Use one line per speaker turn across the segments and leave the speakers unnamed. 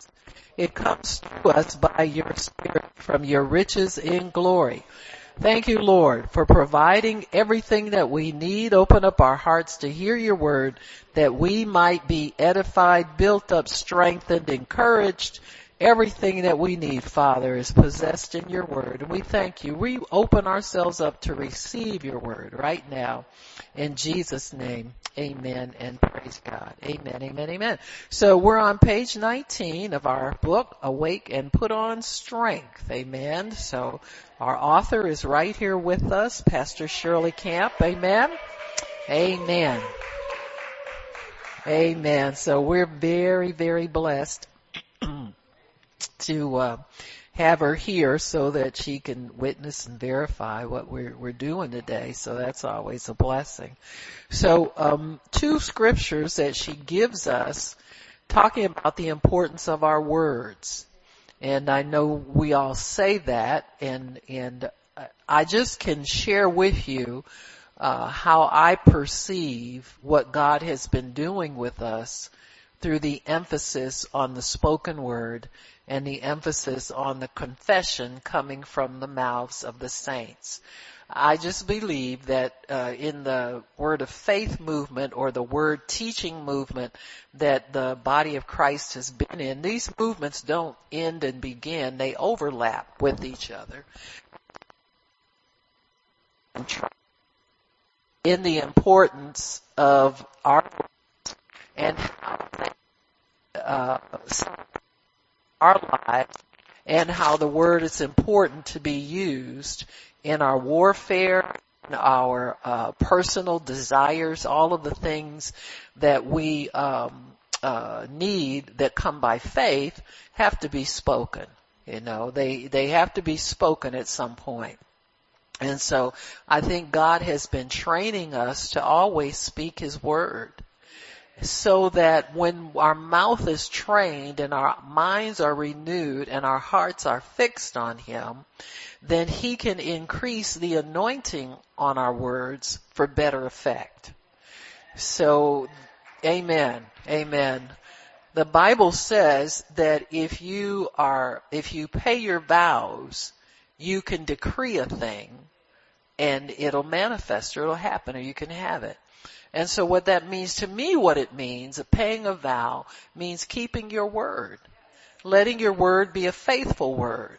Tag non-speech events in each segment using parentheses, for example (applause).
words. It comes to us by your spirit from your riches in glory. Thank you, Lord, for providing everything that we need. Open up our hearts to hear your word that we might be edified, built up, strengthened, encouraged. Everything that we need, Father, is possessed in your word. And we thank you. We open ourselves up to receive your word right now. In Jesus' name, amen and praise God. Amen, amen, amen. So we're on page 19 of our book, Awake and Put on Strength. Amen. So our author is right here with us, Pastor Shirley Camp. Amen. Amen. Amen. So we're very, very blessed (clears throat) to uh, have her here so that she can witness and verify what we're, we're doing today. So that's always a blessing. So um, two scriptures that she gives us talking about the importance of our words. And I know we all say that and, and I just can share with you uh, how I perceive what God has been doing with us through the emphasis on the spoken word and the emphasis on the confession coming from the mouths of the saints. I just believe that uh, in the word of faith movement or the word teaching movement that the body of Christ has been in, these movements don't end and begin, they overlap with each other. In the importance of our and how they, uh, our lives and how the word is important to be used in our warfare, in our uh, personal desires, all of the things that we um, uh, need that come by faith have to be spoken. You know, they they have to be spoken at some point. And so I think God has been training us to always speak His word so that when our mouth is trained and our minds are renewed and our hearts are fixed on Him, then He can increase the anointing on our words for better effect. So, amen, amen. The Bible says that if you are, if you pay your vows, you can decree a thing and it'll manifest or it'll happen or you can have it. And so what that means to me, what it means, a paying a vow means keeping your word. Letting your word be a faithful word.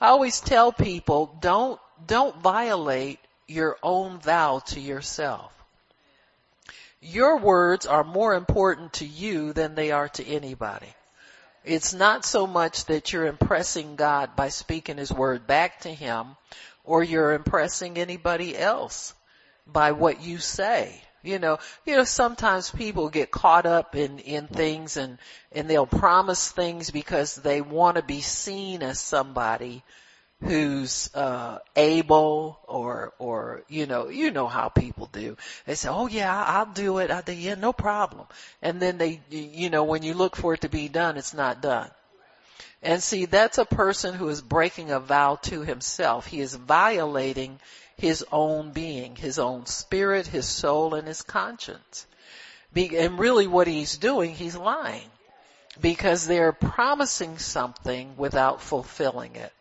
I always tell people, don't, don't violate your own vow to yourself. Your words are more important to you than they are to anybody. It's not so much that you're impressing God by speaking His word back to Him or you're impressing anybody else by what you say. You know, you know, sometimes people get caught up in, in things and, and they'll promise things because they want to be seen as somebody who's, uh, able or, or, you know, you know how people do. They say, oh yeah, I'll do it. I do, yeah, no problem. And then they, you know, when you look for it to be done, it's not done. And see, that's a person who is breaking a vow to himself. He is violating his own being, his own spirit, his soul, and his conscience. Be, and really what he's doing, he's lying. Because they're promising something without fulfilling it.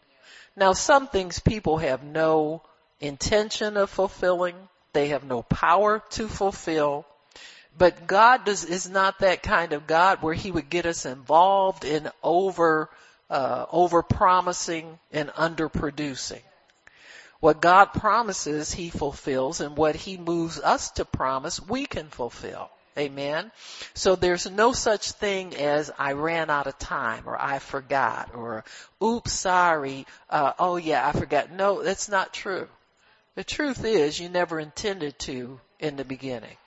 Now some things people have no intention of fulfilling. They have no power to fulfill. But God does, is not that kind of God where He would get us involved in over, uh, over promising and under producing. What God promises, He fulfills, and what He moves us to promise, we can fulfill. Amen. So there's no such thing as I ran out of time or I forgot or oops, sorry. Uh, oh yeah, I forgot. No, that's not true. The truth is you never intended to in the beginning,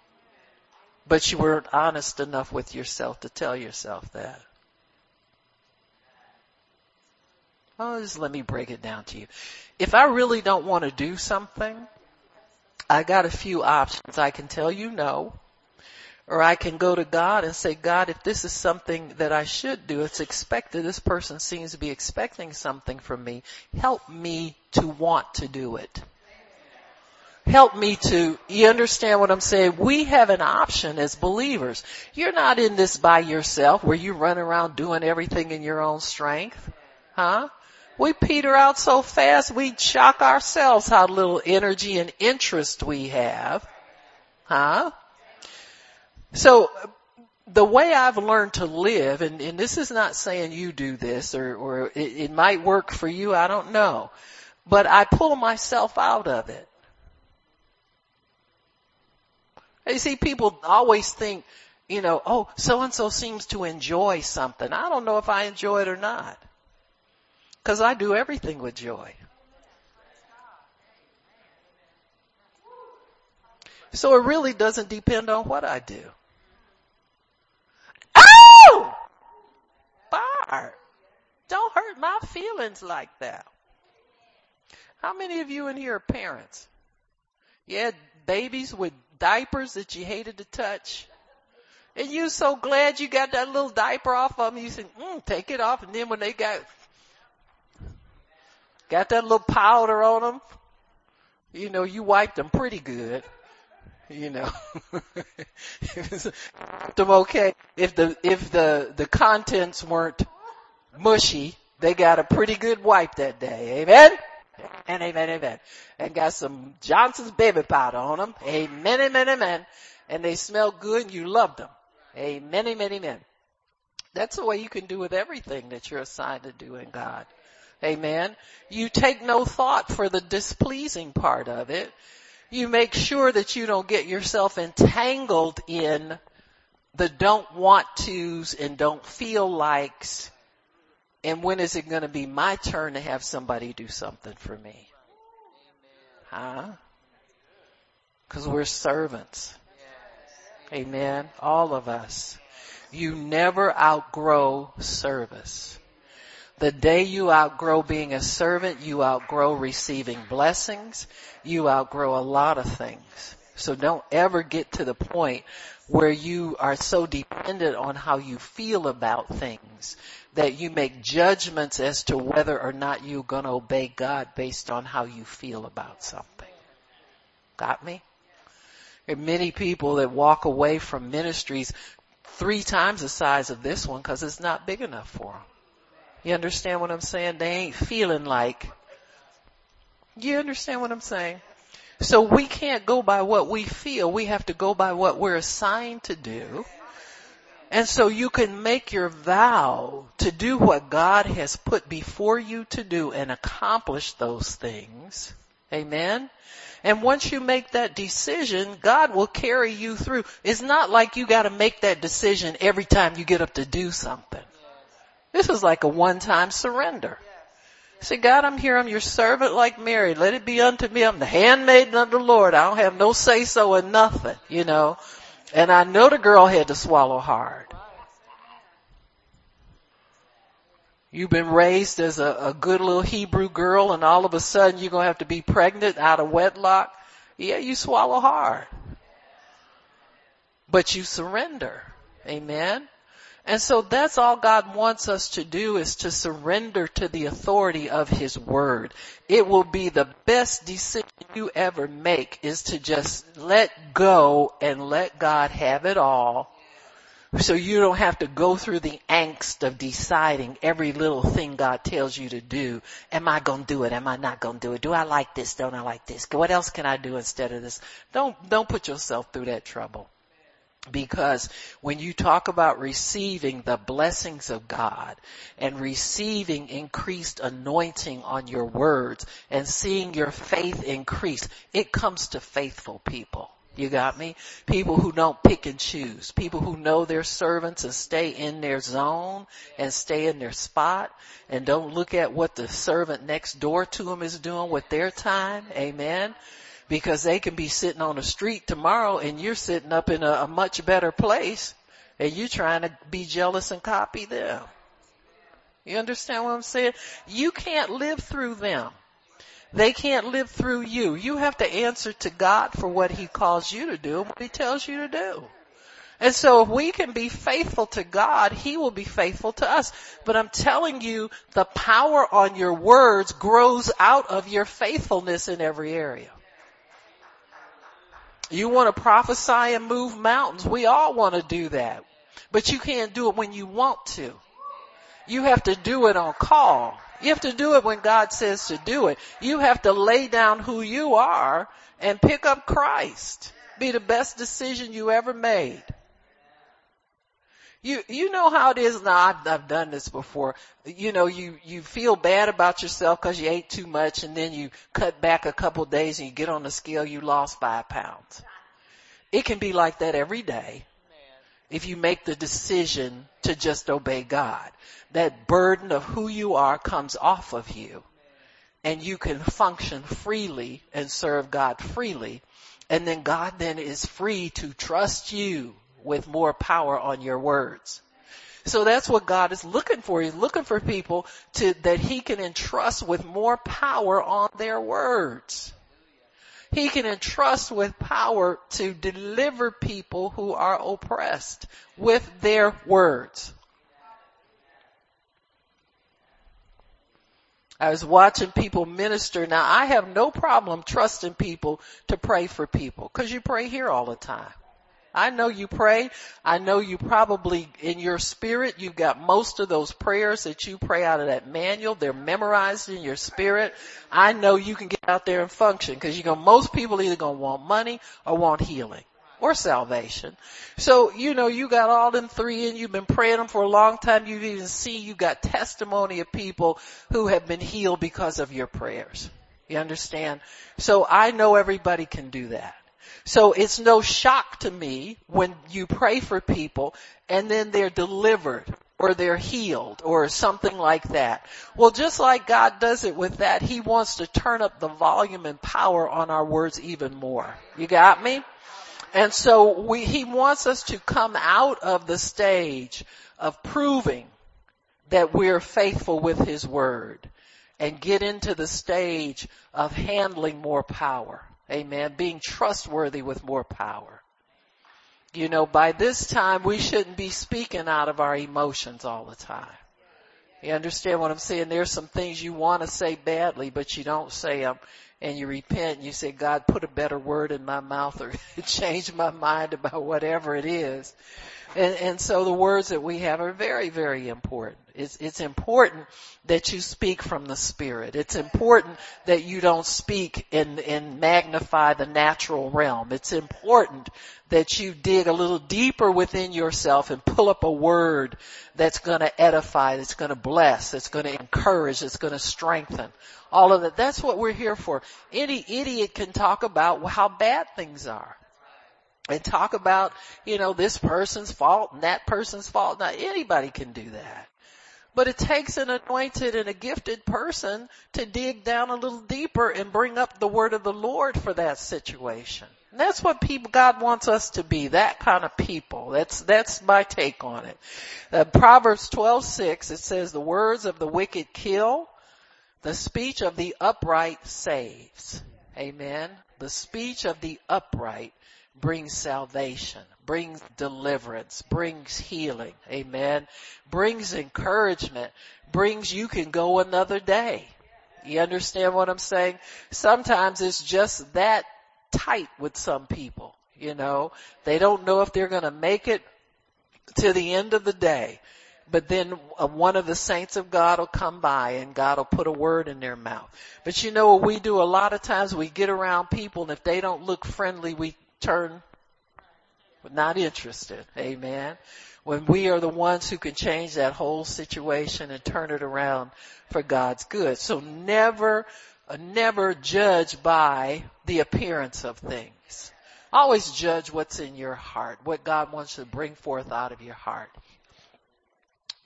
but you weren't honest enough with yourself to tell yourself that. Oh, just let me break it down to you. If I really don't want to do something, I got a few options. I can tell you no, or I can go to God and say, God, if this is something that I should do, it's expected, this person seems to be expecting something from me, help me to want to do it. help me to, you understand what I'm saying? We have an option as believers. You're not in this by yourself where you run around doing everything in your own strength. Huh? We peter out so fast we shock ourselves how little energy and interest we have. Huh? So the way I've learned to live, and, and this is not saying you do this or, or it, it might work for you, I don't know. But I pull myself out of it. You see, people always think, you know, oh, so and so seems to enjoy something. I don't know if I enjoy it or not. Cause I do everything with joy. So it really doesn't depend on what I do. Oh! Bart, don't hurt my feelings like that. How many of you in here are parents? You had babies with diapers that you hated to touch? And you so glad you got that little diaper off of them. You said, mm, take it off. And then when they got, got that little powder on them, you know, you wiped them pretty good you know. (laughs) them okay. If the, if the, the contents weren't mushy, they got a pretty good wipe that day. Amen? And amen, amen. And got some Johnson's baby powder on them. Amen, amen, amen. And they smell good and you loved them. Amen, amen, amen. That's the way you can do with everything that you're assigned to do in God. Amen. You take no thought for the displeasing part of it you make sure that you don't get yourself entangled in the don't want tos and don't feel likes and when is it going to be my turn to have somebody do something for me? Huh? Cause we're servants. Amen. All of us. You never outgrow service. The day you outgrow being a servant, you outgrow receiving blessings, you outgrow a lot of things. So don't ever get to the point where you are so dependent on how you feel about things that you make judgments as to whether or not you're going to obey God based on how you feel about something. Got me? There are many people that walk away from ministries three times the size of this one because it's not big enough for them. You understand what I'm saying? They ain't feeling like. You understand what I'm saying? So we can't go by what we feel. We have to go by what we're assigned to do. And so you can make your vow to do what God has put before you to do and accomplish those things. Amen. And once you make that decision, God will carry you through. It's not like you gotta make that decision every time you get up to do something. This is like a one-time surrender. Say, God, I'm here. I'm your servant like Mary. Let it be unto me. I'm the handmaiden of the Lord. I don't have no say so in nothing, you know. And I know the girl had to swallow hard. You've been raised as a, a good little Hebrew girl and all of a sudden you're going to have to be pregnant out of wedlock. Yeah, you swallow hard. But you surrender. Amen. And so that's all God wants us to do is to surrender to the authority of His Word. It will be the best decision you ever make is to just let go and let God have it all. So you don't have to go through the angst of deciding every little thing God tells you to do. Am I gonna do it? Am I not gonna do it? Do I like this? Don't I like this? What else can I do instead of this? Don't, don't put yourself through that trouble. Because when you talk about receiving the blessings of God and receiving increased anointing on your words and seeing your faith increase, it comes to faithful people. You got me? People who don't pick and choose. People who know they're servants and stay in their zone and stay in their spot and don't look at what the servant next door to them is doing with their time. Amen because they can be sitting on the street tomorrow and you're sitting up in a, a much better place and you're trying to be jealous and copy them. You understand what I'm saying? You can't live through them. They can't live through you. You have to answer to God for what He calls you to do and what He tells you to do. And so if we can be faithful to God, He will be faithful to us. But I'm telling you, the power on your words grows out of your faithfulness in every area. You want to prophesy and move mountains. We all want to do that. But you can't do it when you want to. You have to do it on call. You have to do it when God says to do it. You have to lay down who you are and pick up Christ. Be the best decision you ever made. You, you know how it is now, I've, I've done this before. You know, you, you feel bad about yourself cause you ate too much and then you cut back a couple days and you get on the scale, you lost five pounds. It can be like that every day if you make the decision to just obey God. That burden of who you are comes off of you and you can function freely and serve God freely. And then God then is free to trust you with more power on your words. So that's what God is looking for. He's looking for people to, that He can entrust with more power on their words. He can entrust with power to deliver people who are oppressed with their words. I was watching people minister. Now I have no problem trusting people to pray for people because you pray here all the time. I know you pray. I know you probably in your spirit, you've got most of those prayers that you pray out of that manual. They're memorized in your spirit. I know you can get out there and function because you know most people either gonna want money or want healing or salvation. So, you know, you got all them three and you've been praying them for a long time. You've even see you got testimony of people who have been healed because of your prayers. You understand? So I know everybody can do that. So it's no shock to me when you pray for people and then they're delivered or they're healed or something like that. Well, just like God does it with that, He wants to turn up the volume and power on our words even more. You got me? And so we, He wants us to come out of the stage of proving that we're faithful with His Word and get into the stage of handling more power. Amen. Being trustworthy with more power. You know, by this time we shouldn't be speaking out of our emotions all the time. You understand what I'm saying? There's some things you want to say badly, but you don't say them and you repent and you say, God, put a better word in my mouth or (laughs) change my mind about whatever it is. And, and so the words that we have are very, very important. It's, it's important that you speak from the Spirit. It's important that you don't speak and, and magnify the natural realm. It's important that you dig a little deeper within yourself and pull up a word that's gonna edify, that's gonna bless, that's gonna encourage, that's gonna strengthen. All of that. That's what we're here for. Any idiot can talk about how bad things are and talk about, you know, this person's fault and that person's fault. Now anybody can do that. But it takes an anointed and a gifted person to dig down a little deeper and bring up the word of the Lord for that situation. And that's what people, God wants us to be, that kind of people. That's, that's my take on it. Uh, Proverbs 12:6, it says, the words of the wicked kill, the speech of the upright saves. Amen. The speech of the upright brings salvation, brings deliverance, brings healing. Amen. Brings encouragement, brings you can go another day. You understand what I'm saying? Sometimes it's just that tight with some people, you know. They don't know if they're gonna make it to the end of the day. But then one of the saints of God will come by and God will put a word in their mouth. But you know what we do a lot of times? We get around people and if they don't look friendly, we turn not interested. Amen. When we are the ones who can change that whole situation and turn it around for God's good. So never, uh, never judge by the appearance of things. Always judge what's in your heart, what God wants to bring forth out of your heart.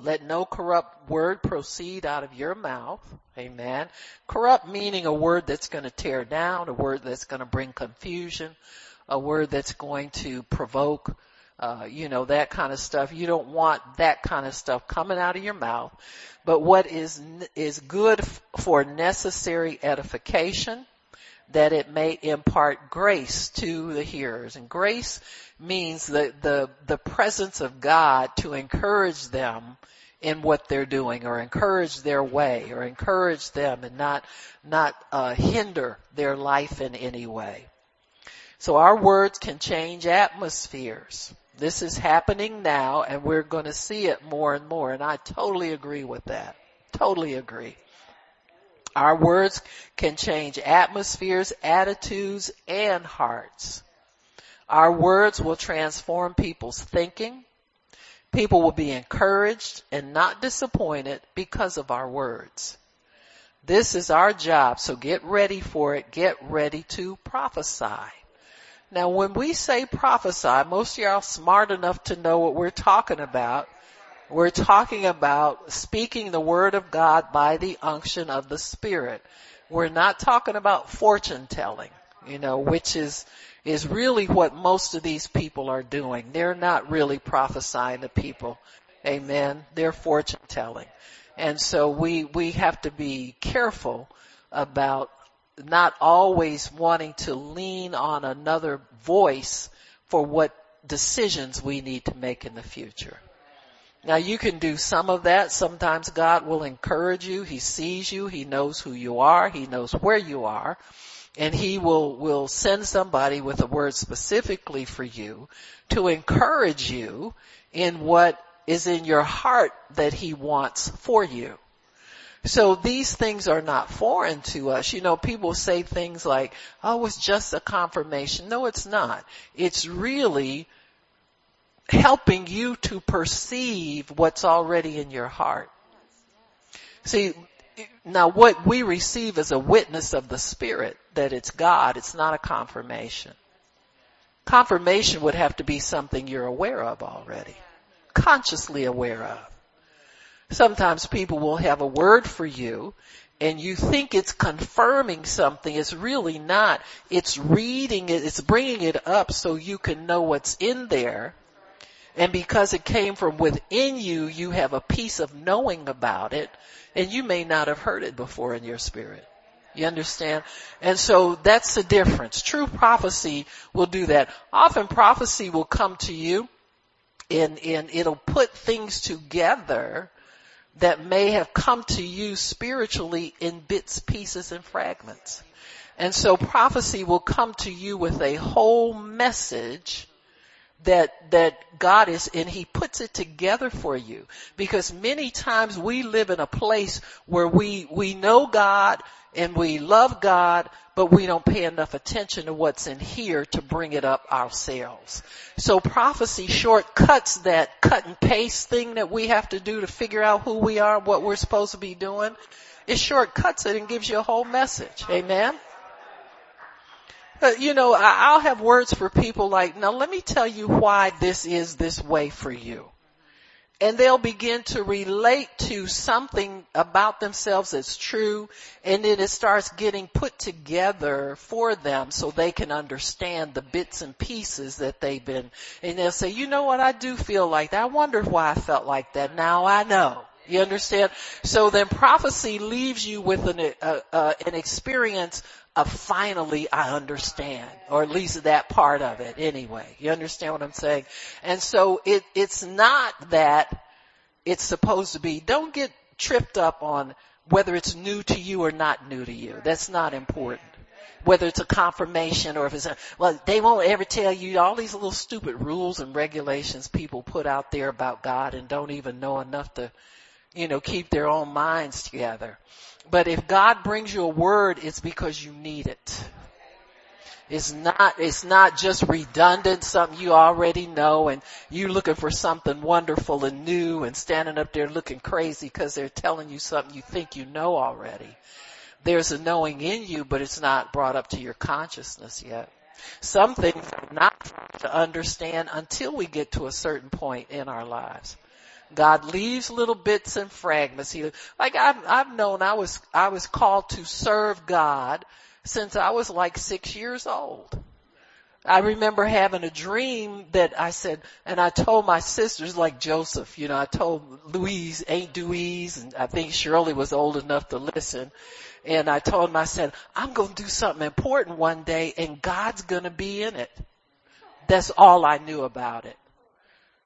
Let no corrupt word proceed out of your mouth. Amen. Corrupt meaning a word that's going to tear down, a word that's going to bring confusion, a word that's going to provoke, uh, you know, that kind of stuff. You don't want that kind of stuff coming out of your mouth. But what is, is good for necessary edification, that it may impart grace to the hearers. And grace means the, the, the presence of God to encourage them in what they're doing or encourage their way or encourage them and not, not, uh, hinder their life in any way. So our words can change atmospheres. This is happening now and we're going to see it more and more and I totally agree with that. Totally agree. Our words can change atmospheres, attitudes, and hearts. Our words will transform people's thinking. People will be encouraged and not disappointed because of our words. This is our job, so get ready for it. Get ready to prophesy. Now when we say prophesy, most of y'all smart enough to know what we're talking about. We're talking about speaking the word of God by the unction of the Spirit. We're not talking about fortune telling, you know, which is, is really what most of these people are doing. They're not really prophesying to people. Amen. They're fortune telling. And so we, we have to be careful about not always wanting to lean on another voice for what decisions we need to make in the future. Now you can do some of that. Sometimes God will encourage you. He sees you. He knows who you are. He knows where you are. And he will, will send somebody with a word specifically for you to encourage you in what is in your heart that he wants for you. So these things are not foreign to us. You know, people say things like, oh, it's just a confirmation. No, it's not. It's really helping you to perceive what's already in your heart. See, now what we receive is a witness of the Spirit that it's God. It's not a confirmation. Confirmation would have to be something you're aware of already. Consciously aware of. Sometimes people will have a word for you and you think it's confirming something. It's really not. It's reading it. It's bringing it up so you can know what's in there. And because it came from within you, you have a piece of knowing about it and you may not have heard it before in your spirit. You understand? And so that's the difference. True prophecy will do that. Often prophecy will come to you and, and it'll put things together that may have come to you spiritually in bits, pieces, and fragments. And so prophecy will come to you with a whole message that, that God is, and He puts it together for you. Because many times we live in a place where we, we know God and we love God, but we don't pay enough attention to what's in here to bring it up ourselves. So prophecy shortcuts that cut and paste thing that we have to do to figure out who we are, what we're supposed to be doing. It shortcuts it and gives you a whole message. Amen. But, you know, I'll have words for people like, now let me tell you why this is this way for you. And they'll begin to relate to something about themselves that's true and then it starts getting put together for them so they can understand the bits and pieces that they've been and they'll say you know what? I do feel like that. I wonder why i felt like that. Now i know. You understand? So then prophecy leaves you with an uh, uh, an experience of finally I understand, or at least that part of it anyway. You understand what I'm saying? And so it, it's not that it's supposed to be, don't get tripped up on whether it's new to you or not new to you. That's not important. Whether it's a confirmation or if it's a, well, they won't ever tell you all these little stupid rules and regulations people put out there about God and don't even know enough to, you know, keep their own minds together. But if God brings you a word, it's because you need it. It's not, it's not just redundant, something you already know and you're looking for something wonderful and new and standing up there looking crazy because they're telling you something you think you know already. There's a knowing in you, but it's not brought up to your consciousness yet. Some things are not to understand until we get to a certain point in our lives. God leaves little bits and fragments. He, like I've, I've known I was, I was called to serve God since I was like six years old. I remember having a dream that I said, and I told my sisters like Joseph, you know, I told Louise, Aunt Louise, and I think Shirley was old enough to listen. And I told them, I said, I'm going to do something important one day and God's going to be in it. That's all I knew about it.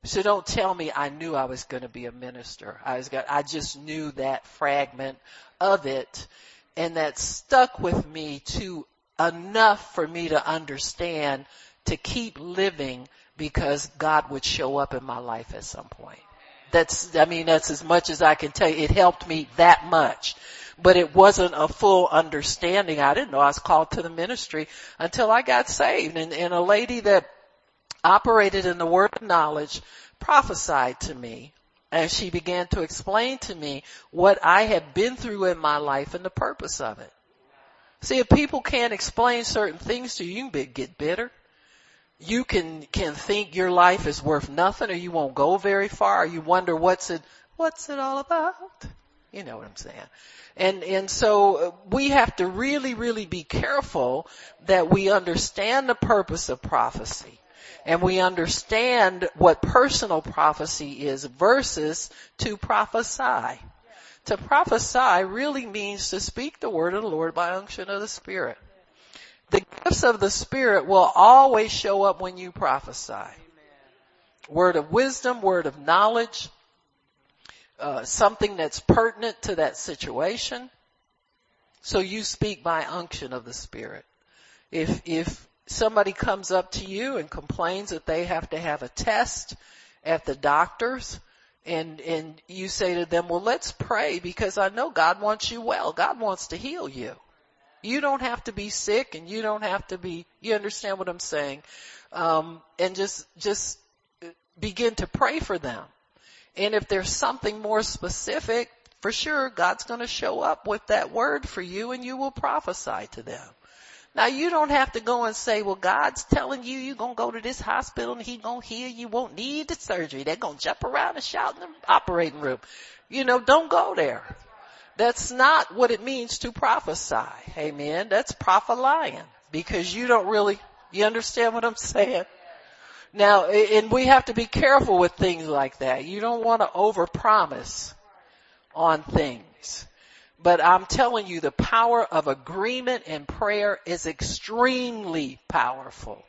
So don't tell me I knew I was going to be a minister. I was got, I just knew that fragment of it and that stuck with me to enough for me to understand to keep living because God would show up in my life at some point. That's, I mean, that's as much as I can tell you. It helped me that much. But it wasn't a full understanding. I didn't know I was called to the ministry until I got saved. And, and a lady that operated in the word of knowledge prophesied to me and she began to explain to me what I had been through in my life and the purpose of it. See, if people can't explain certain things to you, you can get bitter. You can, can think your life is worth nothing or you won't go very far or you wonder what's it, what's it all about? You know what I'm saying. And, and so uh, we have to really, really be careful that we understand the purpose of prophecy and we understand what personal prophecy is versus to prophesy. To prophesy really means to speak the word of the Lord by unction of the Spirit. The gifts of the Spirit will always show up when you prophesy. Word of wisdom, word of knowledge, uh, something that's pertinent to that situation. So you speak by unction of the Spirit. If, if somebody comes up to you and complains that they have to have a test at the doctor's and, and you say to them, well, let's pray because I know God wants you well. God wants to heal you. You don't have to be sick and you don't have to be, you understand what I'm saying? Um, and just, just begin to pray for them. And if there's something more specific, for sure God's going to show up with that word for you and you will prophesy to them. Now you don't have to go and say, well God's telling you you're gonna go to this hospital and He gonna heal you, won't need the surgery. They're gonna jump around and shout in the operating room. You know, don't go there. That's not what it means to prophesy. Amen. That's prophesying because you don't really, you understand what I'm saying? Now, and we have to be careful with things like that. You don't want to overpromise on things. But I'm telling you, the power of agreement and prayer is extremely powerful.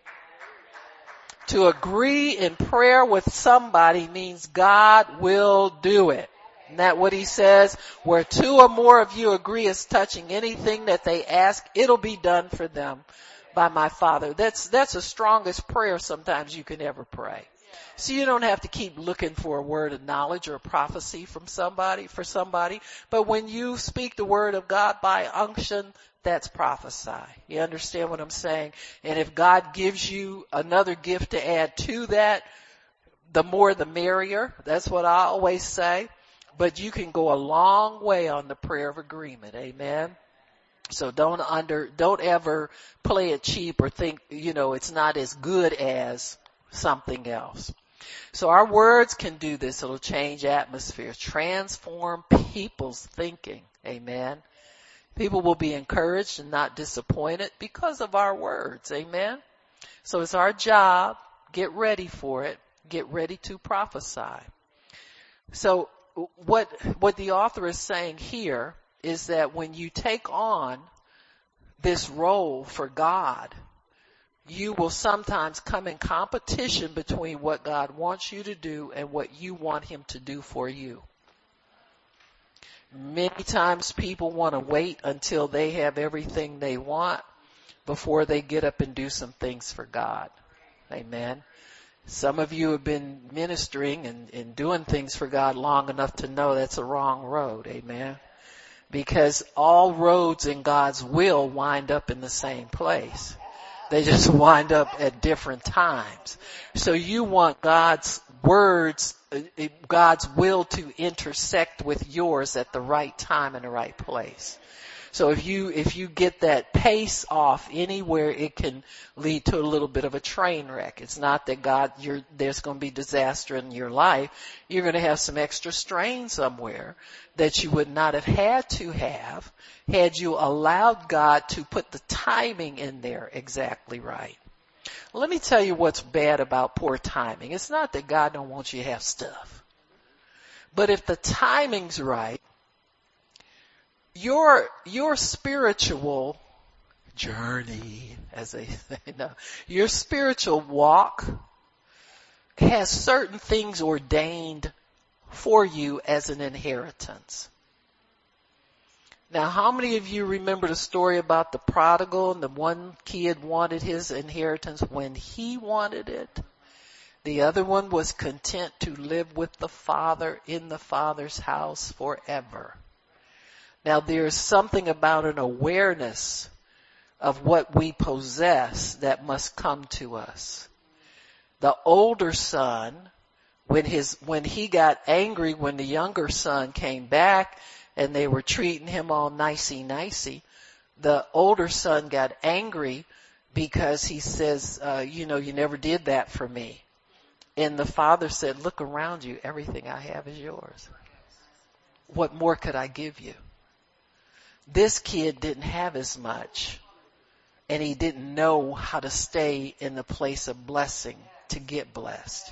To agree in prayer with somebody means God will do it. Isn't that what he says? Where two or more of you agree is touching anything that they ask, it'll be done for them by my Father. That's, that's the strongest prayer sometimes you can ever pray. So you don't have to keep looking for a word of knowledge or a prophecy from somebody, for somebody. But when you speak the word of God by unction, that's prophesy. You understand what I'm saying? And if God gives you another gift to add to that, the more the merrier. That's what I always say. But you can go a long way on the prayer of agreement. Amen. So don't under, don't ever play it cheap or think, you know, it's not as good as something else. So our words can do this. It'll change atmosphere, transform people's thinking. Amen. People will be encouraged and not disappointed because of our words. Amen. So it's our job. Get ready for it. Get ready to prophesy. So what, what the author is saying here is that when you take on this role for God, you will sometimes come in competition between what God wants you to do and what you want Him to do for you. Many times people want to wait until they have everything they want before they get up and do some things for God. Amen. Some of you have been ministering and, and doing things for God long enough to know that's a wrong road. Amen. Because all roads in God's will wind up in the same place. They just (laughs) wind up at different times. So you want God's words, uh, God's will to intersect with yours at the right time and the right place. So if you, if you get that pace off anywhere, it can lead to a little bit of a train wreck. It's not that God, there's going to be disaster in your life. You're going to have some extra strain somewhere that you would not have had to have had you allowed God to put the timing in there exactly right. Let me tell you what's bad about poor timing. It's not that God don't want you to have stuff. But if the timing's right, your, your spiritual journey, as they (laughs) say, no, your spiritual walk has certain things ordained for you as an inheritance. Now how many of you remember the story about the prodigal and the one kid wanted his inheritance when he wanted it? The other one was content to live with the father in the father's house forever. Now there's something about an awareness of what we possess that must come to us. The older son, when his, when he got angry when the younger son came back and they were treating him all nicey nicey, the older son got angry because he says, uh, you know, you never did that for me. And the father said, look around you, everything I have is yours. What more could I give you? This kid didn't have as much and he didn't know how to stay in the place of blessing to get blessed.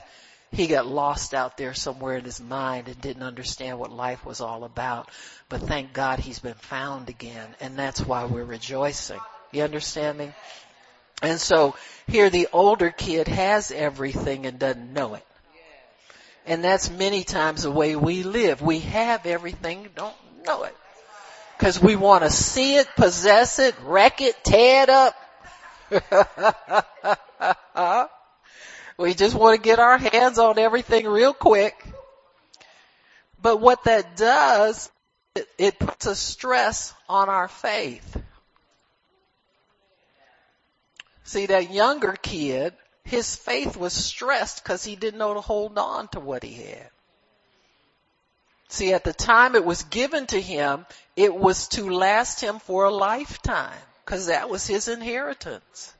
He got lost out there somewhere in his mind and didn't understand what life was all about. But thank God he's been found again and that's why we're rejoicing. You understand me? And so here the older kid has everything and doesn't know it. And that's many times the way we live. We have everything, don't know it. Cause we want to see it, possess it, wreck it, tear it up. (laughs) we just want to get our hands on everything real quick. But what that does, it, it puts a stress on our faith. See, that younger kid, his faith was stressed because he didn't know to hold on to what he had. See, at the time it was given to him, it was to last him for a lifetime because that was his inheritance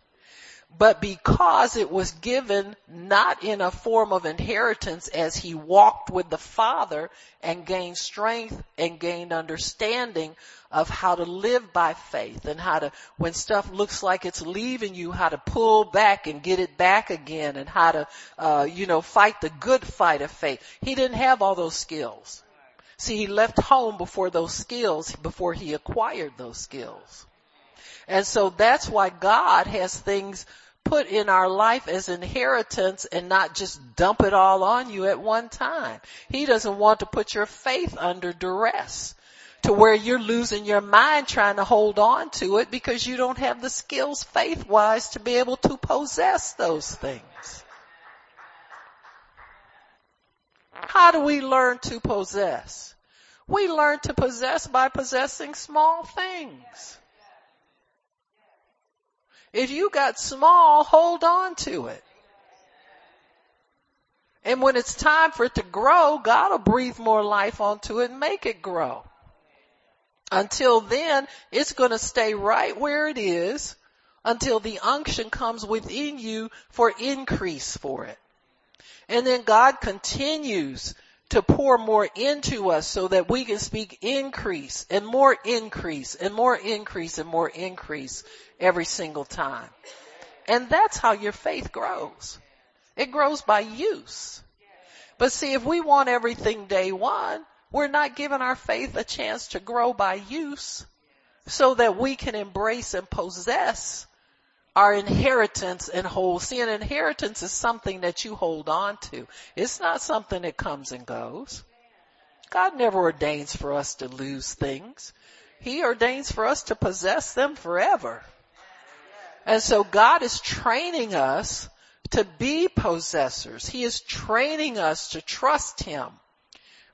but because it was given not in a form of inheritance as he walked with the Father and gained strength and gained understanding of how to live by faith and how to, when stuff looks like it's leaving you, how to pull back and get it back again and how to, uh, you know, fight the good fight of faith. He didn't have all those skills. See, he left home before those skills, before he acquired those skills. And so that's why God has things put in our life as inheritance and not just dump it all on you at one time. He doesn't want to put your faith under duress to where you're losing your mind trying to hold on to it because you don't have the skills faith wise to be able to possess those things. How do we learn to possess? We learn to possess by possessing small things. If you got small, hold on to it. And when it's time for it to grow, God will breathe more life onto it and make it grow. Until then, it's going to stay right where it is until the unction comes within you for increase for it. And then God continues to pour more into us so that we can speak increase and more increase and more increase and more increase every single time. And that's how your faith grows. It grows by use. But see, if we want everything day one, we're not giving our faith a chance to grow by use so that we can embrace and possess our inheritance and hold. See, an inheritance is something that you hold on to. It's not something that comes and goes. God never ordains for us to lose things. He ordains for us to possess them forever. And so God is training us to be possessors. He is training us to trust Him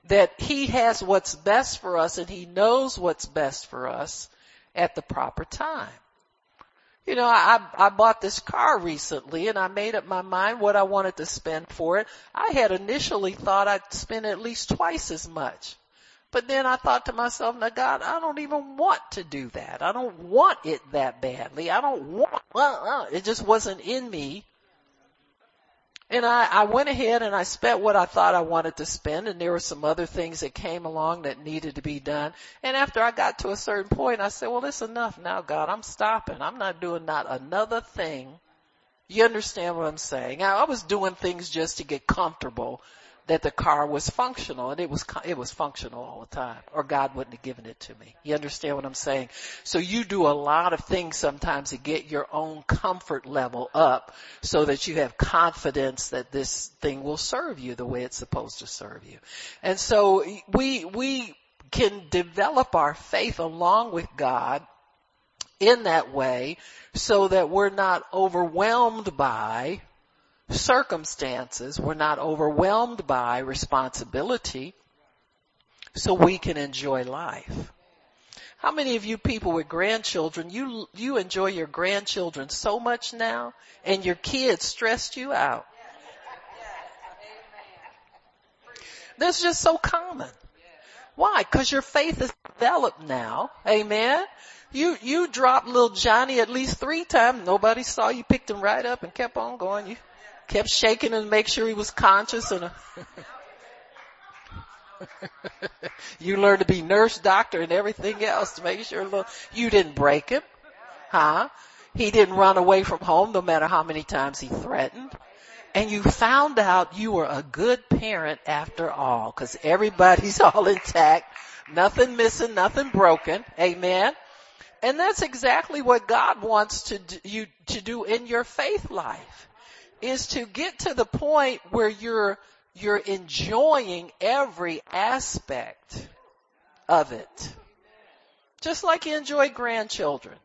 that He has what's best for us and He knows what's best for us at the proper time. You know, I, I bought this car recently and I made up my mind what I wanted to spend for it. I had initially thought I'd spend at least twice as much. But then I thought to myself, now God, I don't even want to do that. I don't want it that badly. I don't want, well, uh, it just wasn't in me and I, I went ahead and I spent what I thought I wanted to spend and there were some other things that came along that needed to be done. And after I got to a certain point, I said, well, it's enough now, God. I'm stopping. I'm not doing not another thing. You understand what I'm saying? I, I was doing things just to get comfortable that the car was functional and it was, it was functional all the time or God wouldn't have given it to me. You understand what I'm saying? So you do a lot of things sometimes to get your own comfort level up so that you have confidence that this thing will serve you the way it's supposed to serve you. And so we, we can develop our faith along with God in that way so that we're not overwhelmed by circumstances. We're not overwhelmed by responsibility so we can enjoy life. How many of you people with grandchildren, you, you enjoy your grandchildren so much now and your kids stressed you out? That's just so common. Why? Cause your faith is developed now. Amen. You, you dropped little Johnny at least three times. Nobody saw you picked him right up and kept on going. You kept shaking him to make sure he was conscious and (laughs) you learned to be nurse, doctor, and everything else to make sure little, you didn't break him. Huh? He didn't run away from home no matter how many times he threatened. And you found out you were a good parent after all, cause everybody's (laughs) all intact, nothing missing, nothing broken. Amen. And that's exactly what God wants to do, you to do in your faith life is to get to the point where you're you're enjoying every aspect of it. Just like you enjoy grandchildren.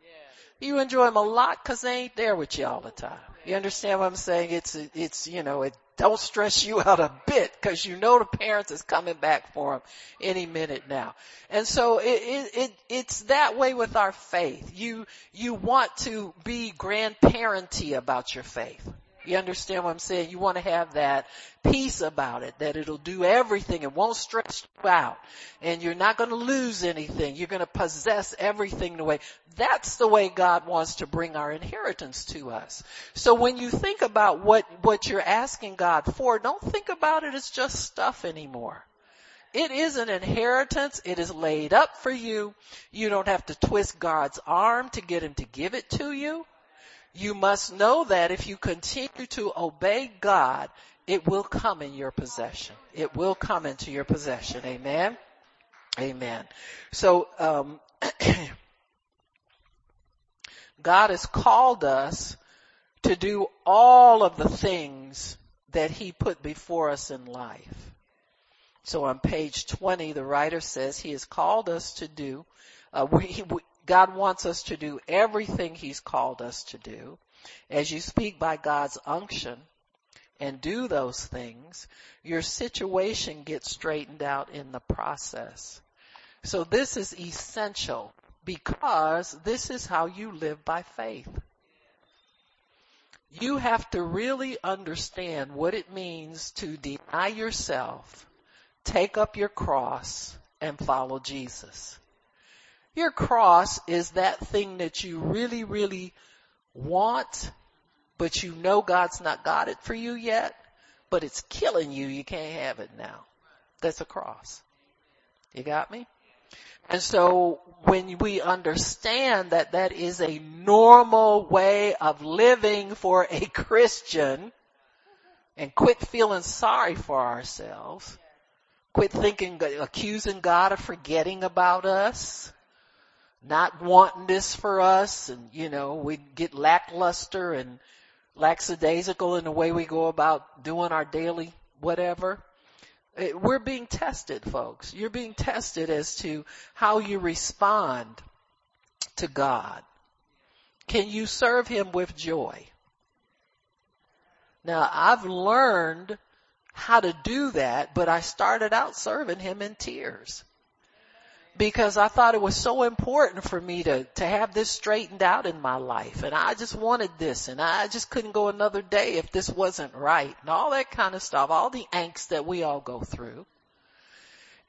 You enjoy them a lot cause they ain't there with you all the time. You understand what I'm saying? It's, it's, you know, it don't stress you out a bit cause you know the parents is coming back for them any minute now. And so it, it, it, it's that way with our faith. You, you want to be grandparenty about your faith. You understand what I'm saying? You want to have that peace about it, that it'll do everything. It won't stress you out. And you're not going to lose anything. You're going to possess everything the way. That's the way God wants to bring our inheritance to us. So when you think about what, what you're asking God for, don't think about it as just stuff anymore. It is an inheritance. It is laid up for you. You don't have to twist God's arm to get him to give it to you you must know that if you continue to obey God, it will come in your possession. It will come into your possession. Amen. Amen. So, um, (clears throat) God has called us to do all of the things that he put before us in life. So on page 20, the writer says he has called us to do, uh, we, we, God wants us to do everything He's called us to do. As you speak by God's unction and do those things, your situation gets straightened out in the process. So this is essential because this is how you live by faith. You have to really understand what it means to deny yourself, take up your cross, and follow Jesus. Your cross is that thing that you really, really want, but you know God's not got it for you yet, but it's killing you. You can't have it now. That's a cross. You got me? And so when we understand that that is a normal way of living for a Christian and quit feeling sorry for ourselves, quit thinking, accusing God of forgetting about us, not wanting this for us and, you know, we get lackluster and lackadaisical in the way we go about doing our daily whatever. Eh, we're being tested, folks. You're being tested as to how you respond to God. Can you serve Him with joy? Now I've learned how to do that, but I started out serving Him in tears because I thought it was so important for me to, to have this straightened out in my life. And I just wanted this and I just couldn't go another day if this wasn't right and all that kind of stuff, all the angst that we all go through.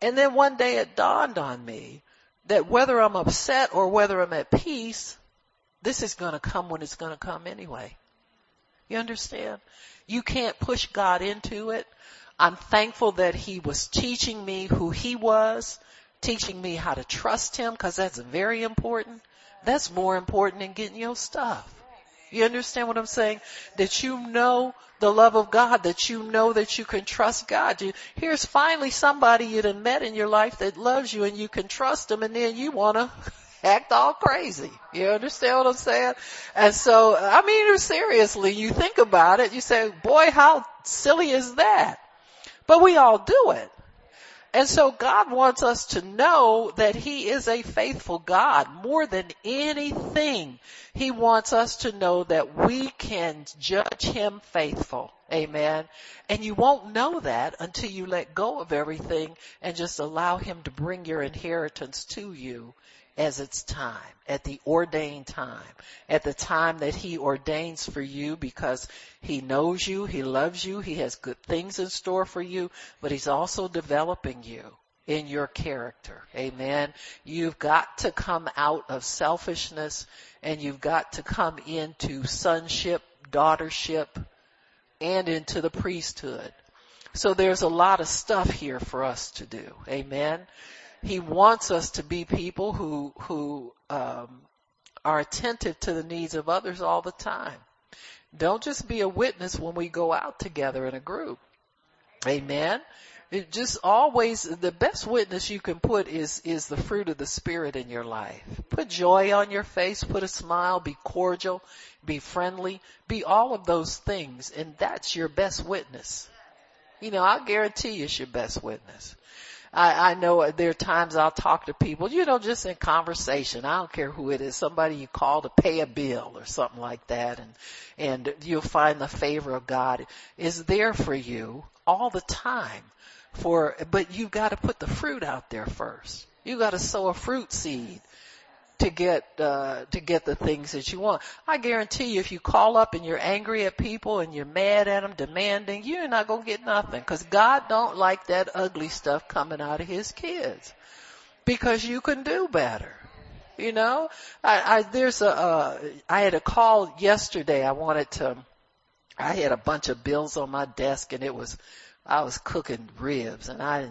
And then one day it dawned on me that whether I'm upset or whether I'm at peace, this is going to come when it's going to come anyway. You understand? You can't push God into it. I'm thankful that he was teaching me who he was teaching me how to trust him because that's very important. That's more important than getting your stuff. You understand what I'm saying? That you know the love of God, that you know that you can trust God. You, here's finally somebody you have met in your life that loves you and you can trust them and then you want to (laughs) act all crazy. You understand what I'm saying? And so, I mean, seriously, you think about it, you say, boy, how silly is that? But we all do it. And so God wants us to know that He is a faithful God more than anything. He wants us to know that we can judge Him faithful. Amen. And you won't know that until you let go of everything and just allow Him to bring your inheritance to you as its time, at the ordained time, at the time that He ordains for you because He knows you, He loves you, He has good things in store for you, but He's also developing you in your character. Amen. You've got to come out of selfishness and you've got to come into sonship, daughtership, and into the priesthood. So there's a lot of stuff here for us to do. Amen. He wants us to be people who, who, um, are attentive to the needs of others all the time. Don't just be a witness when we go out together in a group. Amen. It just always, the best witness you can put is, is the fruit of the spirit in your life. Put joy on your face, put a smile, be cordial, be friendly, be all of those things, and that's your best witness. You know, I guarantee you it's your best witness. I, I know there are times I'll talk to people, you know, just in conversation. I don't care who it is, somebody you call to pay a bill or something like that and, and you'll find the favor of God is there for you all the time for, but you've got to put the fruit out there first. You got to sow a fruit seed to get uh, to get the things that you want. I guarantee you, if you call up and you're angry at people and you're mad at them, demanding, you're not gonna get nothing because God don't like that ugly stuff coming out of His kids because you can do better. You know, I, I there's a uh, I had a call yesterday. I wanted to. I had a bunch of bills on my desk and it was I was cooking ribs and I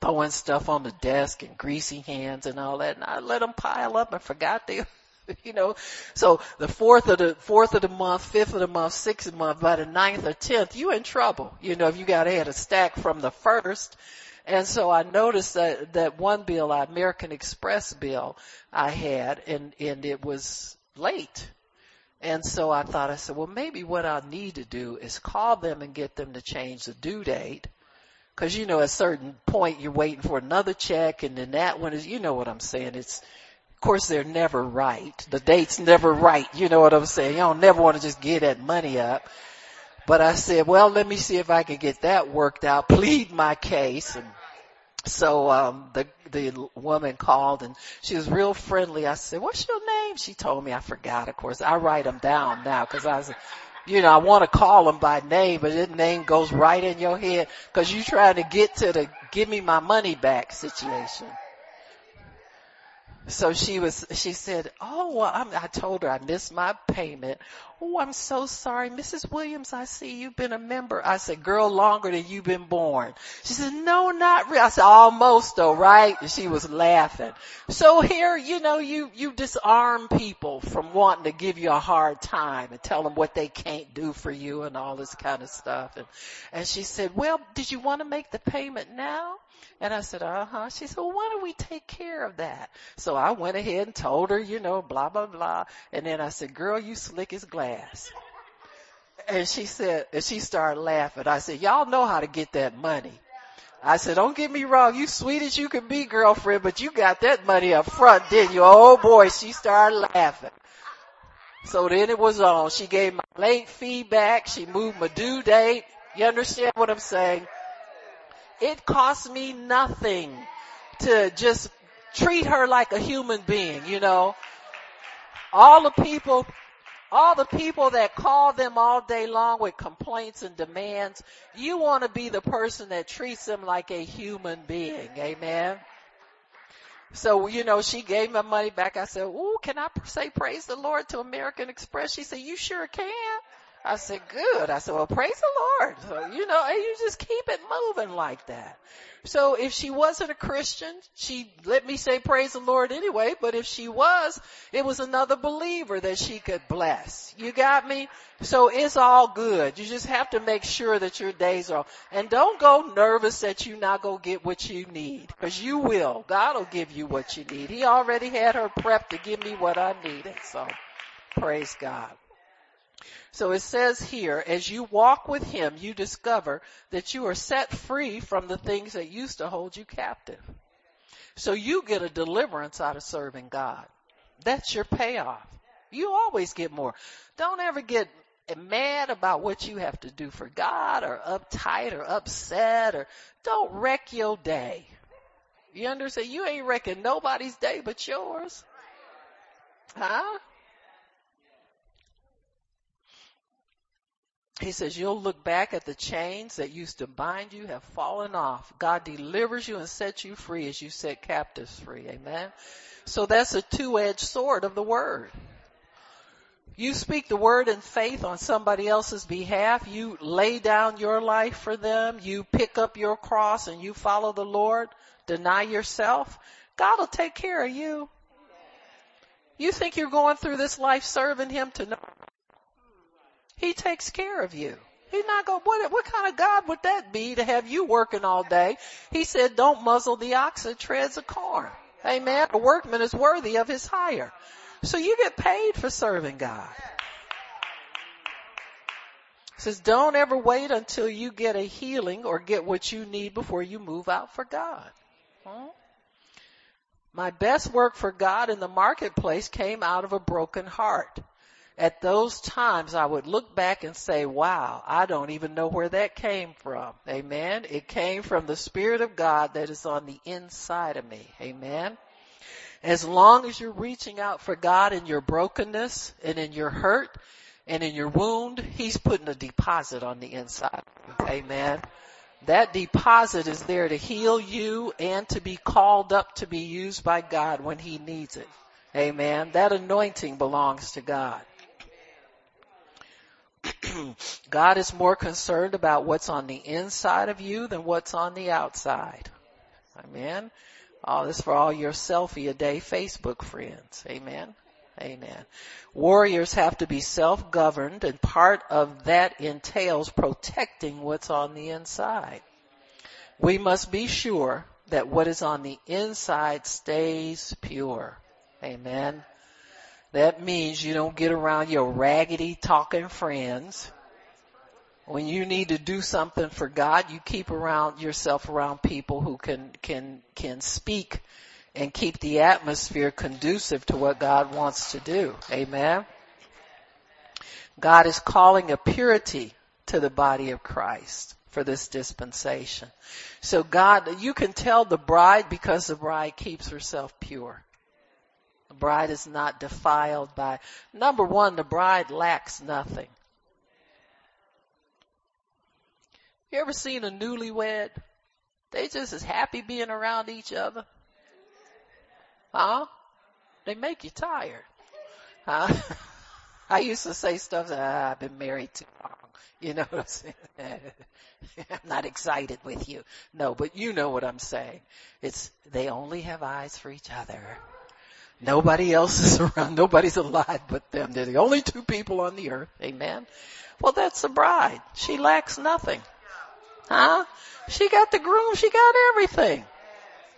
throwing stuff on the desk and greasy hands and all that. And I let them pile up and forgot they, (laughs) you know, so the fourth of the, fourth of the month, fifth of the month, sixth of the month, by the ninth or tenth, you in trouble. You know, if you got had a stack from the first. And so I noticed that, that one bill, American Express bill I had and, and it was late. And so I thought, I said, well, maybe what I need to do is call them and get them to change the due date Cause you know, at a certain point you're waiting for another check and then that one is, you know what I'm saying. It's, of course they're never right. The date's never right. You know what I'm saying? You don't never want to just get that money up. But I said, well, let me see if I can get that worked out, (laughs) plead my case. And so, um, the, the woman called and she was real friendly. I said, what's your name? She told me, I forgot, of course. I write them down now cause I was, you know, I want to call them by name, but his name goes right in your head because you trying to get to the give me my money back situation. So she was, she said, oh, well, I'm, I told her I missed my payment. Oh, I'm so sorry. Mrs. Williams, I see you've been a member. I said, girl, longer than you've been born. She said, no, not really. I said, almost though, right? And she was laughing. So here, you know, you, you disarm people from wanting to give you a hard time and tell them what they can't do for you and all this kind of stuff. And, and she said, well, did you want to make the payment now? And I said, uh huh. She said, well, why don't we take care of that? So I went ahead and told her, you know, blah, blah, blah. And then I said, girl, you slick as glass. And she said, and she started laughing. I said, y'all know how to get that money. I said, don't get me wrong, you sweet as you can be, girlfriend, but you got that money up front, didn't you? Oh boy, she started laughing. So then it was on. She gave my late feedback. She moved my due date. You understand what I'm saying? It cost me nothing to just treat her like a human being, you know. All the people, all the people that call them all day long with complaints and demands, you want to be the person that treats them like a human being. Amen. So, you know, she gave my money back. I said, ooh, can I say praise the Lord to American Express? She said, you sure can. I said, good. I said, well, praise the Lord. So, you know, and you just keep it moving like that. So if she wasn't a Christian, she let me say praise the Lord anyway, but if she was, it was another believer that she could bless. You got me? So it's all good. You just have to make sure that your days are, and don't go nervous that you're not going to get what you need, cause you will. God will give you what you need. He already had her prepped to give me what I needed, so praise God. So it says here, as you walk with him, you discover that you are set free from the things that used to hold you captive. So you get a deliverance out of serving God. That's your payoff. You always get more. Don't ever get mad about what you have to do for God or uptight or upset or don't wreck your day. You understand? You ain't wrecking nobody's day but yours. Huh? He says, you'll look back at the chains that used to bind you have fallen off. God delivers you and sets you free as you set captives free. Amen. So that's a two-edged sword of the word. You speak the word in faith on somebody else's behalf. You lay down your life for them. You pick up your cross and you follow the Lord. Deny yourself. God will take care of you. You think you're going through this life serving Him to know he takes care of you. He's not going, what, what kind of God would that be to have you working all day? He said, don't muzzle the ox that treads a corn. Amen. A workman is worthy of his hire. So you get paid for serving God. He says, don't ever wait until you get a healing or get what you need before you move out for God. My best work for God in the marketplace came out of a broken heart at those times I would look back and say, wow, I don't even know where that came from. Amen. It came from the Spirit of God that is on the inside of me. Amen. As long as you're reaching out for God in your brokenness and in your hurt and in your wound, He's putting a deposit on the inside. Amen. That deposit is there to heal you and to be called up to be used by God when He needs it. Amen. That anointing belongs to God. (clears throat) God is more concerned about what's on the inside of you than what's on the outside. Amen. All this for all your selfie a day Facebook friends. Amen. Amen. Warriors have to be self-governed and part of that entails protecting what's on the inside. We must be sure that what is on the inside stays pure. Amen. That means you don't get around your raggedy talking friends. When you need to do something for God, you keep around yourself around people who can, can, can speak and keep the atmosphere conducive to what God wants to do. Amen. God is calling a purity to the body of Christ for this dispensation. So God, you can tell the bride because the bride keeps herself pure. The bride is not defiled by, number one, the bride lacks nothing. You ever seen a newlywed? They just as happy being around each other. Huh? They make you tired. Huh? (laughs) I used to say stuff that ah, I've been married too long. You know what I'm saying? (laughs) I'm not excited with you. No, but you know what I'm saying. It's, they only have eyes for each other. Nobody else is (laughs) around. Nobody's alive but them. They're the only two people on the earth. Amen. Well, that's the bride. She lacks nothing. Huh? She got the groom. She got everything.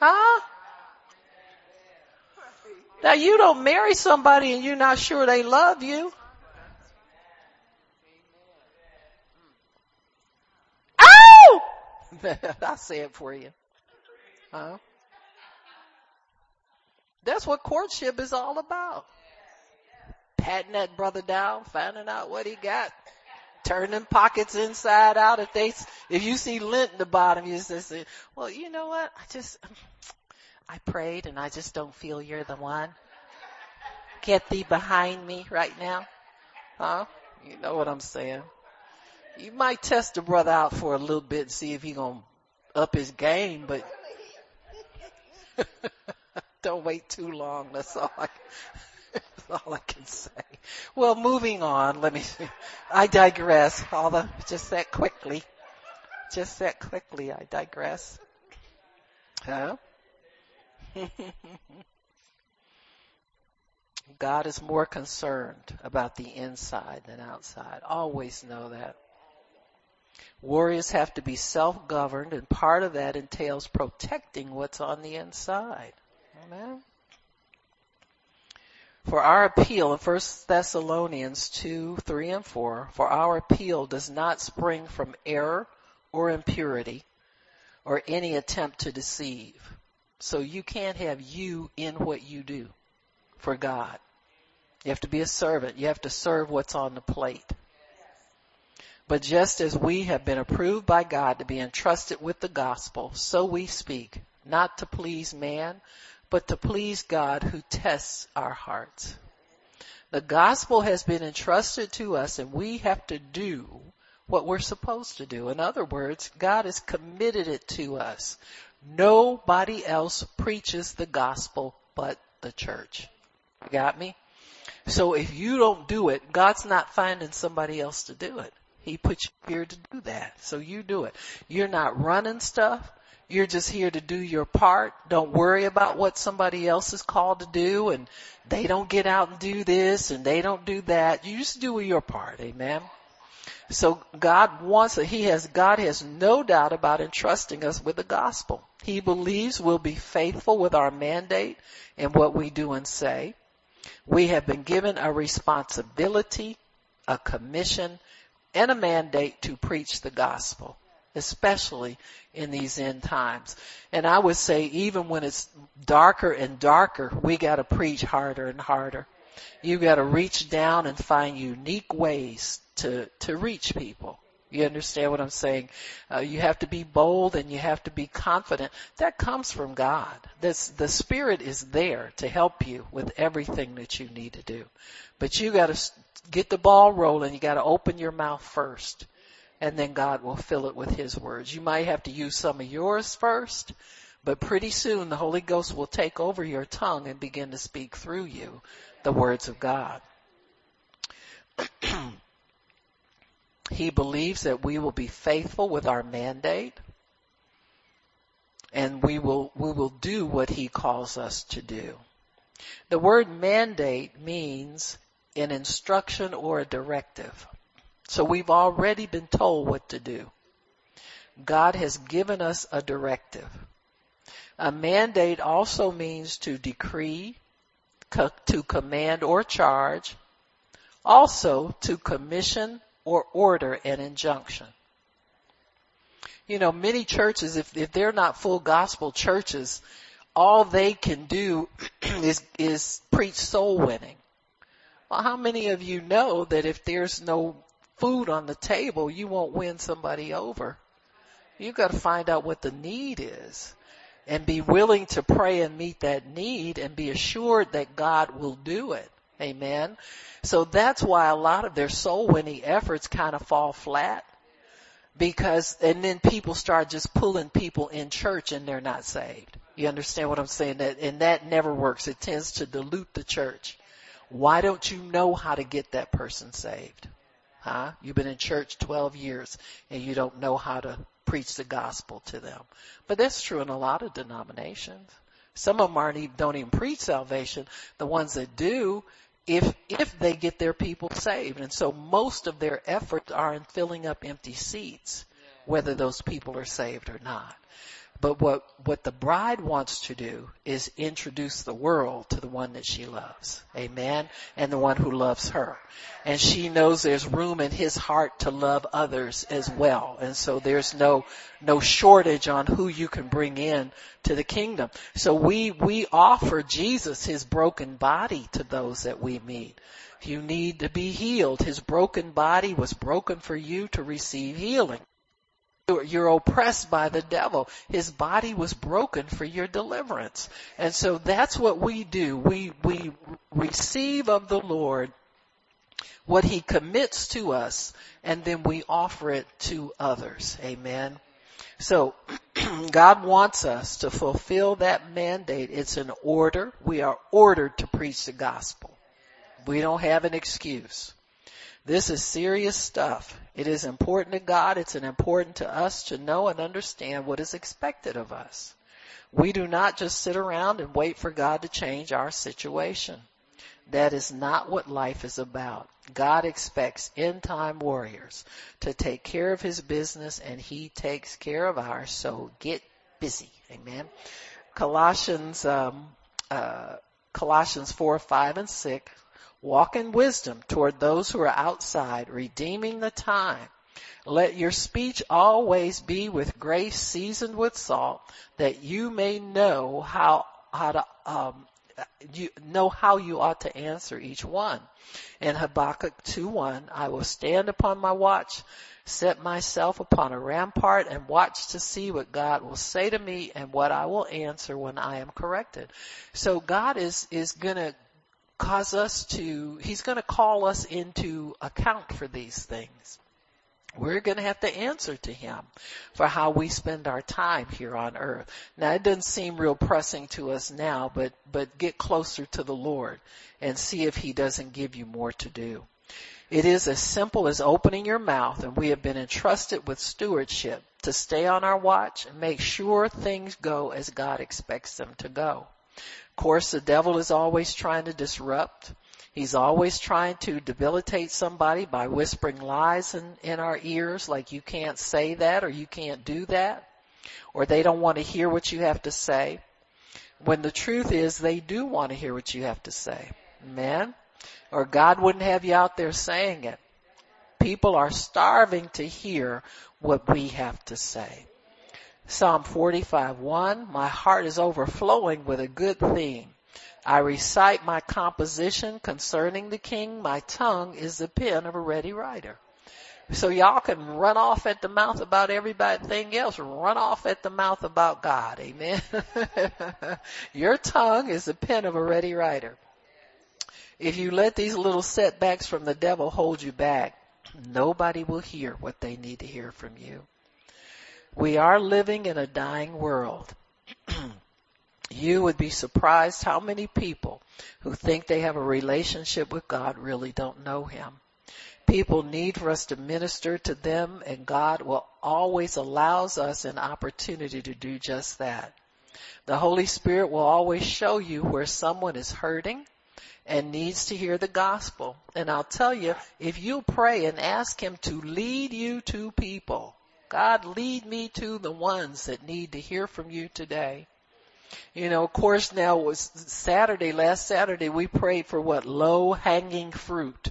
Huh? Now you don't marry somebody and you're not sure they love you. Oh! (laughs) I'll say it for you. Huh? That's what courtship is all about. Patting that brother down, finding out what he got, turning pockets inside out. If they, if you see lint in the bottom, you just say, well, you know what? I just, I prayed and I just don't feel you're the one. Get thee behind me right now. Huh? You know what I'm saying. You might test the brother out for a little bit and see if he gonna up his game, but (laughs) don't wait too long. That's all I, that's all I can say. Well, moving on, let me, I digress. All the, just that quickly. Just that quickly, I digress. Huh? (laughs) God is more concerned about the inside than outside. Always know that. Warriors have to be self-governed and part of that entails protecting what's on the inside. Amen. For our appeal in 1 Thessalonians 2, 3 and 4, for our appeal does not spring from error or impurity or any attempt to deceive. So you can't have you in what you do for God. You have to be a servant. You have to serve what's on the plate. But just as we have been approved by God to be entrusted with the gospel, so we speak, not to please man, but to please God who tests our hearts. The gospel has been entrusted to us and we have to do what we're supposed to do. In other words, God has committed it to us. Nobody else preaches the gospel but the church. You got me? So if you don't do it, God's not finding somebody else to do it. He put you here to do that. So you do it. You're not running stuff. You're just here to do your part. Don't worry about what somebody else is called to do and they don't get out and do this and they don't do that. You just do your part. Amen. So God wants. He has, God has no doubt about entrusting us with the gospel. He believes we'll be faithful with our mandate and what we do and say. We have been given a responsibility, a commission, and a mandate to preach the gospel especially in these end times. And I would say even when it's darker and darker, we gotta preach harder and harder. You gotta reach down and find unique ways to, to reach people. You understand what I'm saying? Uh, you have to be bold and you have to be confident. That comes from God. This, the Spirit is there to help you with everything that you need to do. But you gotta get the ball rolling. You gotta open your mouth first and then God will fill it with His words. You might have to use some of yours first, but pretty soon the Holy Ghost will take over your tongue and begin to speak through you the words of God. (clears throat) he believes that we will be faithful with our mandate and we will, we will do what he calls us to do. The word mandate means an instruction or a directive. So we've already been told what to do. God has given us a directive. A mandate also means to decree, co- to command or charge, also to commission or order an injunction. You know, many churches, if, if they're not full gospel churches, all they can do (clears throat) is, is preach soul winning. Well, how many of you know that if there's no food on the table, you won't win somebody over. You've got to find out what the need is and be willing to pray and meet that need and be assured that God will do it. Amen. So that's why a lot of their soul winning efforts kind of fall flat because, and then people start just pulling people in church and they're not saved. You understand what I'm saying? That, and that never works. It tends to dilute the church. Why don't you know how to get that person saved? Huh? You've been in church 12 years and you don't know how to preach the gospel to them. But that's true in a lot of denominations. Some of them aren't even, don't even preach salvation. The ones that do, if, if they get their people saved. And so most of their efforts are in filling up empty seats, whether those people are saved or not. But what, what the bride wants to do is introduce the world to the one that she loves. Amen. And the one who loves her. And she knows there's room in his heart to love others as well. And so there's no, no shortage on who you can bring in to the kingdom. So we, we offer Jesus his broken body to those that we meet. If you need to be healed, his broken body was broken for you to receive healing. You're oppressed by the devil. His body was broken for your deliverance. And so that's what we do. We, we receive of the Lord what he commits to us and then we offer it to others. Amen. So (clears throat) God wants us to fulfill that mandate. It's an order. We are ordered to preach the gospel. We don't have an excuse. This is serious stuff. It is important to God. It's important to us to know and understand what is expected of us. We do not just sit around and wait for God to change our situation. That is not what life is about. God expects end time warriors to take care of his business and he takes care of ours. So get busy. Amen. Colossians, um, uh, Colossians 4, 5, and 6. Walk in wisdom toward those who are outside, redeeming the time. Let your speech always be with grace seasoned with salt, that you may know how, how to, um, you know how you ought to answer each one. In Habakkuk 2:1, I will stand upon my watch, set myself upon a rampart and watch to see what God will say to me and what I will answer when I am corrected. So God is, is gonna cause us to, He's gonna call us into account for these things. We're going to have to answer to Him for how we spend our time here on earth. Now it doesn't seem real pressing to us now, but, but get closer to the Lord and see if He doesn't give you more to do. It is as simple as opening your mouth and we have been entrusted with stewardship to stay on our watch and make sure things go as God expects them to go. Of course, the devil is always trying to disrupt. He's always trying to debilitate somebody by whispering lies in, in our ears like you can't say that or you can't do that or they don't want to hear what you have to say. When the truth is they do want to hear what you have to say. Amen? Or God wouldn't have you out there saying it. People are starving to hear what we have to say. Psalm 45:1 my heart is overflowing with a good theme. I recite my composition concerning the king. My tongue is the pen of a ready writer. So y'all can run off at the mouth about everything else. Run off at the mouth about God. Amen. (laughs) Your tongue is the pen of a ready writer. If you let these little setbacks from the devil hold you back, nobody will hear what they need to hear from you. We are living in a dying world. (clears throat) you would be surprised how many people who think they have a relationship with God really don't know Him. People need for us to minister to them and God will always allows us an opportunity to do just that. The Holy Spirit will always show you where someone is hurting and needs to hear the gospel. And I'll tell you, if you pray and ask Him to lead you to people, God lead me to the ones that need to hear from you today. You know, of course now was Saturday, last Saturday we prayed for what? Low hanging fruit.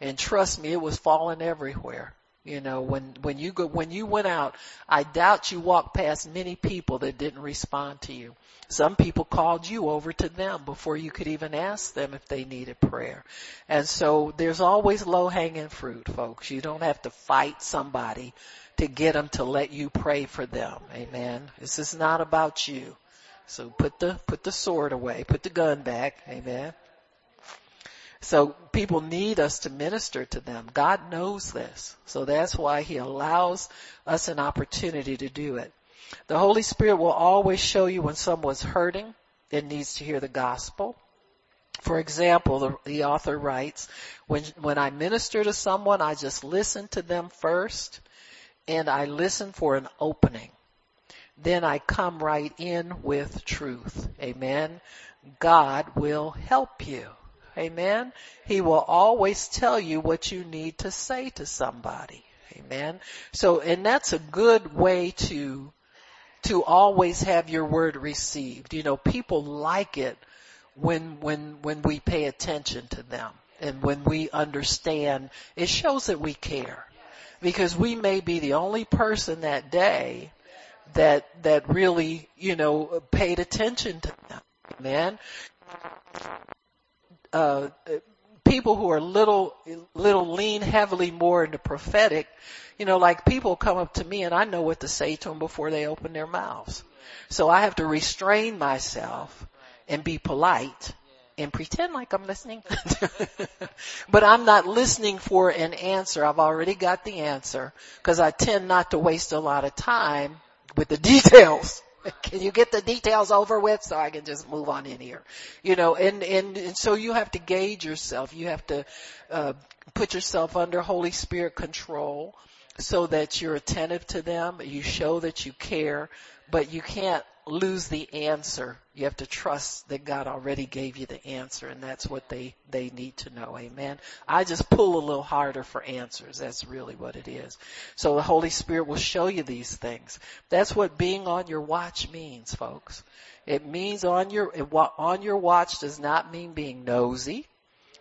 And trust me, it was falling everywhere. You know, when, when you go, when you went out, I doubt you walked past many people that didn't respond to you. Some people called you over to them before you could even ask them if they needed prayer. And so there's always low hanging fruit, folks. You don't have to fight somebody to get them to let you pray for them. Amen. This is not about you. So put the, put the sword away, put the gun back. Amen. So people need us to minister to them. God knows this. So that's why He allows us an opportunity to do it. The Holy Spirit will always show you when someone's hurting and needs to hear the gospel. For example, the, the author writes, when, when I minister to someone, I just listen to them first and I listen for an opening then I come right in with truth. Amen. God will help you. Amen. He will always tell you what you need to say to somebody. Amen. So, and that's a good way to, to always have your word received. You know, people like it when, when, when we pay attention to them and when we understand, it shows that we care. Because we may be the only person that day that that really you know paid attention to them. Man, uh, people who are little little lean heavily more into prophetic, you know, like people come up to me and I know what to say to them before they open their mouths. So I have to restrain myself and be polite and pretend like I'm listening. (laughs) but I'm not listening for an answer. I've already got the answer because I tend not to waste a lot of time with the (laughs) details. (laughs) Can you get the details over with so I can just move on in here? You know, and, and, and so you have to gauge yourself. You have to, uh, put yourself under Holy Spirit control so that you're attentive to them. You show that you care, but you can't lose the answer. You have to trust that God already gave you the answer and that's what they, they need to know. Amen. I just pull a little harder for answers. That's really what it is. So the Holy Spirit will show you these things. That's what being on your watch means, folks. It means on your, on your watch does not mean being nosy.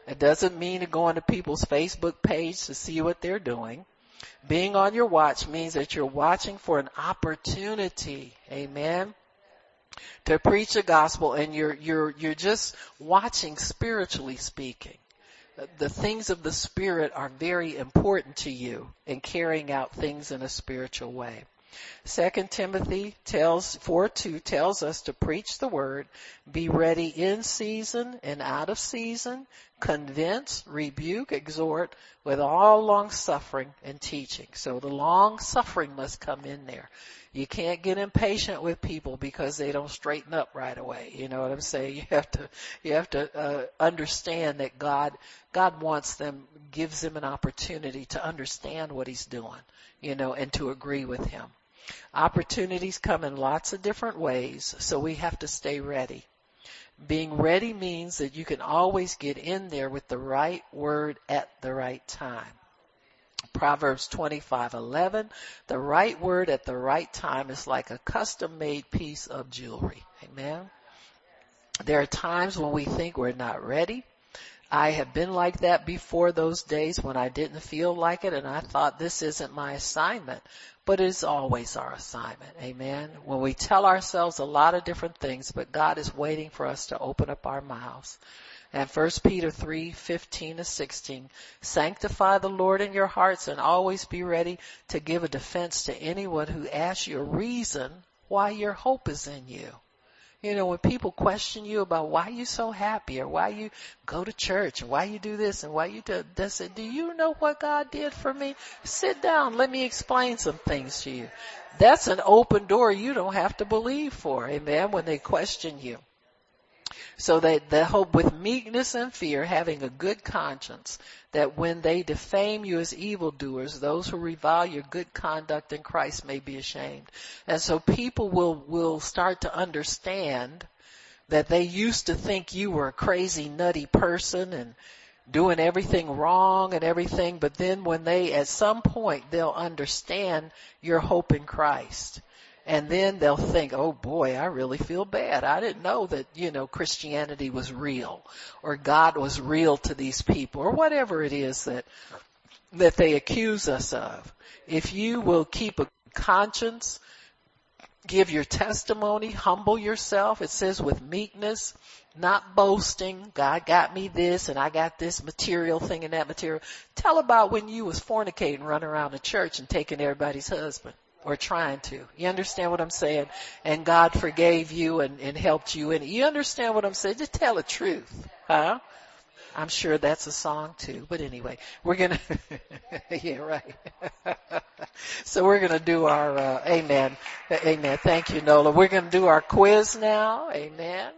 It doesn't mean to going to people's Facebook page to see what they're doing. Being on your watch means that you're watching for an opportunity. Amen to preach the gospel and you're, you're, you're just watching spiritually speaking. The things of the spirit are very important to you in carrying out things in a spiritual way. Second Timothy tells, 4 2 tells us to preach the word, be ready in season and out of season, convince, rebuke, exhort with all long suffering and teaching. So the long suffering must come in there. You can't get impatient with people because they don't straighten up right away. You know what I'm saying? (laughs) You have to, you have to uh, understand that God, God wants them, gives them an opportunity to understand what He's doing, you know, and to agree with Him. Opportunities come in lots of different ways, so we have to stay ready. Being ready means that you can always get in there with the right word at the right time. Proverbs 25:11, the right word at the right time is like a custom-made piece of jewelry. Amen. There are times when we think we're not ready. I have been like that before those days when I didn't feel like it and I thought this isn't my assignment, but it is always our assignment. Amen. When we tell ourselves a lot of different things, but God is waiting for us to open up our mouths. And 1 Peter 3, 15 to 16, sanctify the Lord in your hearts and always be ready to give a defense to anyone who asks you a reason why your hope is in you. You know, when people question you about why you so happy or why you go to church and why you do this and why you do this, do you know what God did for me? Sit down. Let me explain some things to you. That's an open door you don't have to believe for. Amen. When they question you. So that they hope with meekness and fear, having a good conscience, that when they defame you as evildoers, those who revile your good conduct in Christ may be ashamed. And so people will, will start to understand that they used to think you were a crazy nutty person and doing everything wrong and everything, but then when they, at some point, they'll understand your hope in Christ and then they'll think, oh boy, I really feel bad. I didn't know that, you know, Christianity was real or God was real to these people or whatever it is that, that they accuse us of. If you will keep a conscience, give your testimony, humble yourself, it says with meekness, not boasting, God got me this and I got this material thing and that material. Tell about when you was fornicating, running around the church and taking everybody's husband or trying to. You understand what I'm saying? And God forgave you and, and helped you. And you understand what I'm saying? Just tell the truth. Huh? I'm sure that's a song too. But anyway, we're gonna, (laughs) yeah, right. (laughs) so we're gonna do our, uh, amen. Amen. Thank you, Nola. We're gonna do our quiz now. Amen.